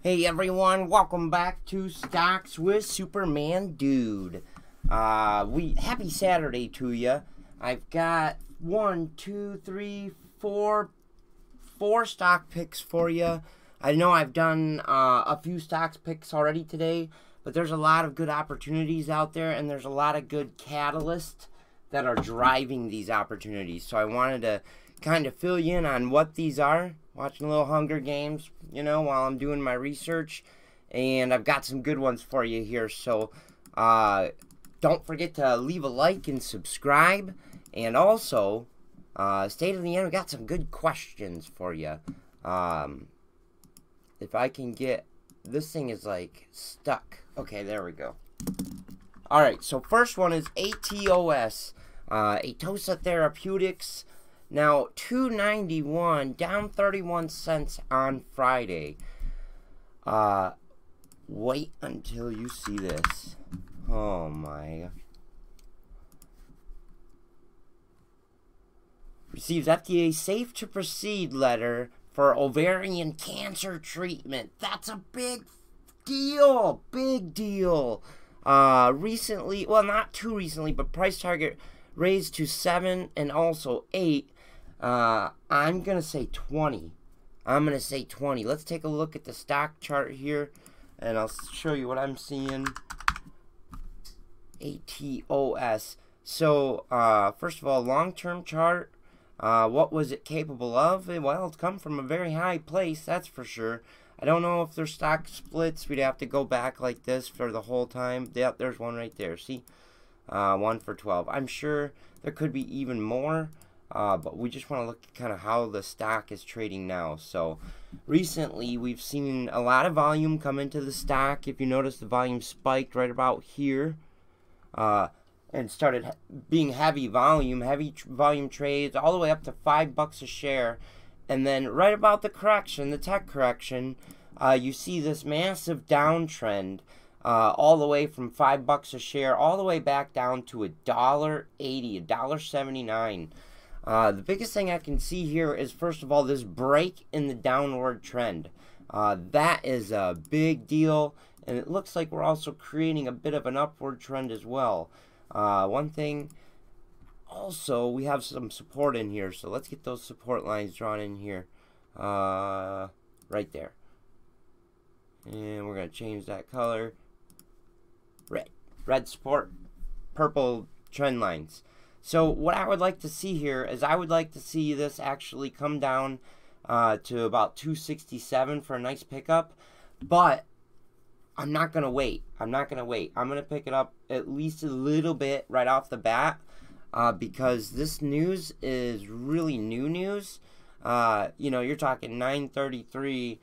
Hey everyone, welcome back to Stocks with Superman Dude. Uh, we happy Saturday to you. I've got one, two, three, four, four stock picks for you. I know I've done uh, a few stocks picks already today, but there's a lot of good opportunities out there, and there's a lot of good catalysts that are driving these opportunities. So I wanted to kind of fill you in on what these are. Watching a little Hunger Games, you know, while I'm doing my research. And I've got some good ones for you here. So uh, don't forget to leave a like and subscribe. And also, uh, stay to the end. We got some good questions for you. Um, if I can get this thing is like stuck. Okay, there we go. All right, so first one is ATOS, uh, Atossa Therapeutics. Now, 291 down 31 cents on Friday. Uh, wait until you see this. Oh my. Receives FDA safe to proceed letter for ovarian cancer treatment. That's a big deal. Big deal. Uh, recently, well, not too recently, but price target raised to 7 and also 8 uh, I'm going to say 20. I'm going to say 20. Let's take a look at the stock chart here, and I'll show you what I'm seeing. ATOS. So, uh, first of all, long-term chart. Uh, what was it capable of? Well, it's come from a very high place, that's for sure. I don't know if there's stock splits. We'd have to go back like this for the whole time. Yep, there's one right there. See? Uh, one for 12. I'm sure there could be even more. Uh, but we just want to look at kind of how the stock is trading now. So recently we've seen a lot of volume come into the stock. If you notice, the volume spiked right about here uh, and started being heavy volume, heavy tr volume trades, all the way up to five bucks a share. And then right about the correction, the tech correction, uh, you see this massive downtrend. Uh, all the way from five bucks a share, all the way back down to a dollar eighty, a dollar seventy nine. Uh, the biggest thing I can see here is, first of all, this break in the downward trend. Uh, that is a big deal, and it looks like we're also creating a bit of an upward trend as well. Uh, one thing, also, we have some support in here, so let's get those support lines drawn in here. Uh, right there. And we're going to change that color. Red. Red support. Purple trend lines. So what I would like to see here is I would like to see this actually come down uh, to about 267 for a nice pickup. But I'm not going to wait. I'm not going to wait. I'm going to pick it up at least a little bit right off the bat uh, because this news is really new news. Uh, you know, you're talking 9:33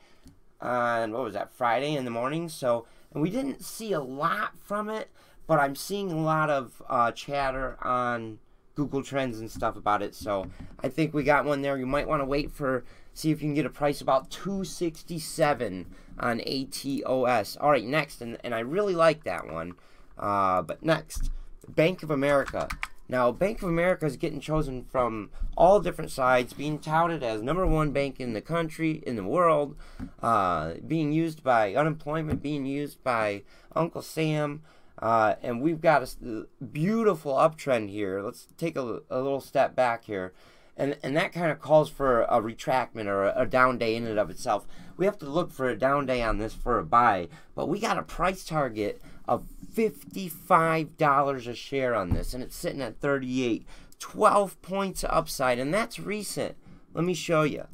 on what was that Friday in the morning. So, and we didn't see a lot from it, but I'm seeing a lot of uh, chatter on Google Trends and stuff about it. So I think we got one there. You might want to wait for see if you can get a price about 267 on ATOS. All right, next, and, and I really like that one. Uh, but next, Bank of America. Now, Bank of America is getting chosen from all different sides, being touted as number one bank in the country, in the world, uh, being used by unemployment, being used by Uncle Sam. Uh, and we've got a beautiful uptrend here. Let's take a, a little step back here. And, and that kind of calls for a retractment or a, a, down day in and of itself. We have to look for a down day on this for a buy, but we got a price target of $55 a share on this, and it's sitting at 38. 12 points upside, and that's recent. Let me show you.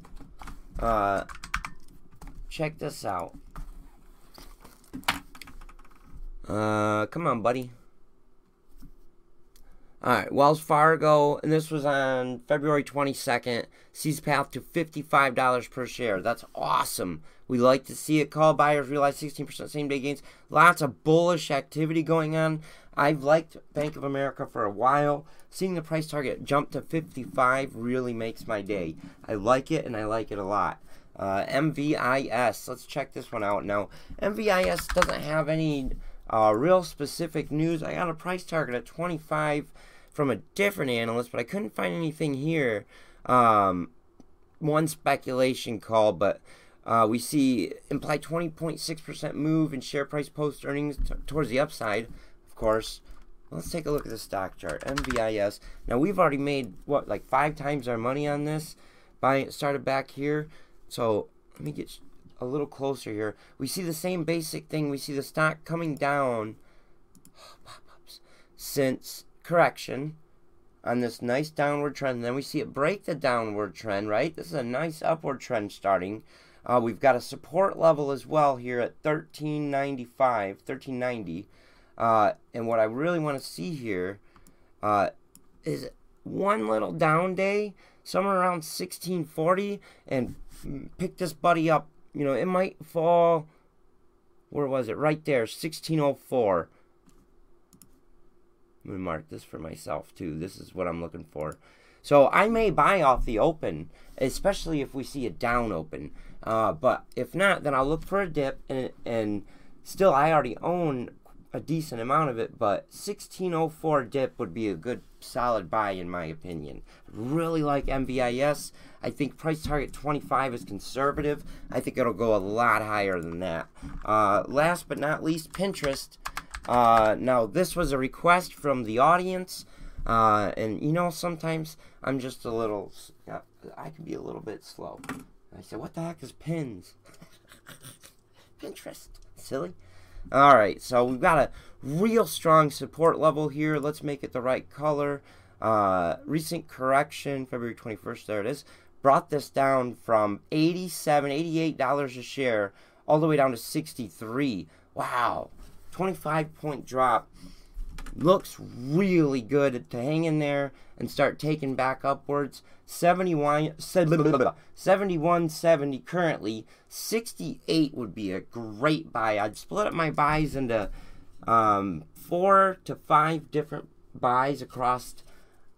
Uh, check this out. Uh, come on, buddy. All right, Wells Fargo, and this was on February 22nd, sees path to $55 per share. That's awesome. We like to see it. Call buyers realize 16% same day gains. Lots of bullish activity going on. I've liked Bank of America for a while. Seeing the price target jump to 55 really makes my day. I like it, and I like it a lot. Uh, MVIS, let's check this one out now. MVIS doesn't have any uh, real specific news. I got a price target at 25 from a different analyst, but I couldn't find anything here. Um, one speculation call, but Uh, we see implied 20.6% move in share price post earnings towards the upside, of course. Let's take a look at the stock chart. MVIS. Now we've already made what like five times our money on this. Buying started back here. So let me get a little closer here. We see the same basic thing. We see the stock coming down since correction on this nice downward trend. And then we see it break the downward trend, right? This is a nice upward trend starting. Uh, we've got a support level as well here at 1395, 1390. Uh, and what I really want to see here uh, is one little down day, somewhere around 1640, and pick this buddy up. You know, it might fall. Where was it? Right there, 1604. I'm going to mark this for myself, too. This is what I'm looking for. So I may buy off the open, especially if we see a down open. Uh, but if not, then I'll look for a dip, and, and still, I already own a decent amount of it, but 1604 dip would be a good solid buy in my opinion. Really like MVIS. I think price target 25 is conservative. I think it'll go a lot higher than that. Uh, last but not least, Pinterest. Uh, now, this was a request from the audience. Uh, and you know, sometimes I'm just a little, I can be a little bit slow. I said, what the heck is pins? Pinterest. Silly. All right, so we've got a real strong support level here. Let's make it the right color. Uh, recent correction, February 21st, there it is, brought this down from 87 $88 a share all the way down to 63 Wow, 25 point drop looks really good to hang in there and start taking back upwards. 71, 7170 currently. 68 would be a great buy. I'd split up my buys into um, four to five different buys across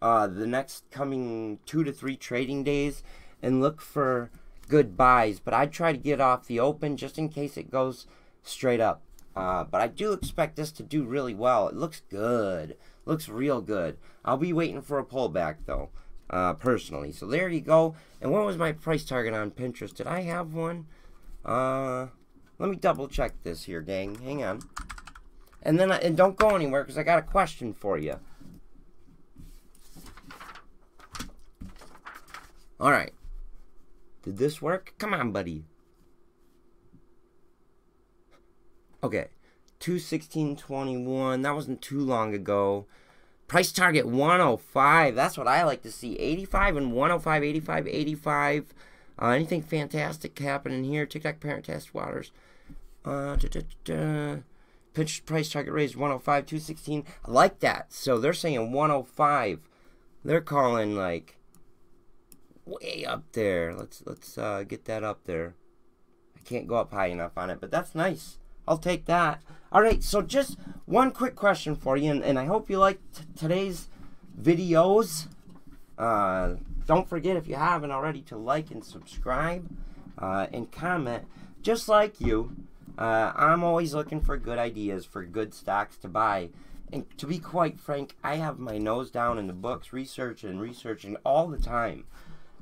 uh, the next coming two to three trading days and look for good buys. But I'd try to get off the open just in case it goes straight up. Uh, but I do expect this to do really well. It looks good. Looks real good. I'll be waiting for a pullback though, uh, personally. So there you go. And what was my price target on Pinterest? Did I have one? Uh, let me double check this here, gang. Hang on. And then, I, and don't go anywhere because I got a question for you. All right. Did this work? Come on, buddy. Okay. 216.21. That wasn't too long ago. Price target 105. That's what I like to see. 85 and 105, 85, 85. Uh, anything fantastic happening here? TikTok parent test waters. Uh, da, da, da. Price target raised 105, 216. I like that. So they're saying 105. They're calling like way up there. Let's let's uh, get that up there. I can't go up high enough on it, but that's nice. I'll take that. All right, so just one quick question for you, and, and I hope you liked today's videos. Uh, don't forget, if you haven't already, to like and subscribe uh, and comment. Just like you, uh, I'm always looking for good ideas for good stocks to buy. And to be quite frank, I have my nose down in the books, researching and researching all the time.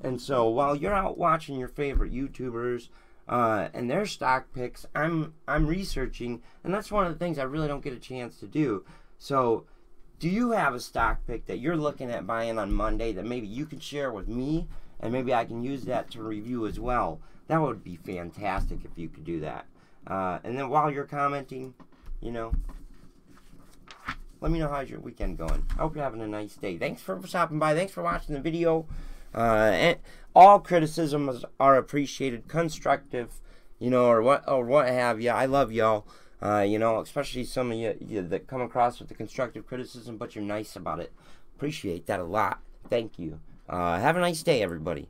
And so while you're out watching your favorite YouTubers, uh, and their stock picks, I'm I'm researching, and that's one of the things I really don't get a chance to do. So, do you have a stock pick that you're looking at buying on Monday that maybe you can share with me, and maybe I can use that to review as well? That would be fantastic if you could do that. Uh, and then while you're commenting, you know, let me know how's your weekend going. I hope you're having a nice day. Thanks for stopping by. Thanks for watching the video. Uh, and all criticisms are appreciated, constructive, you know, or what or what have you. I love y'all. Uh, you know, especially some of you, you that come across with the constructive criticism, but you're nice about it. Appreciate that a lot. Thank you. Uh, have a nice day, everybody.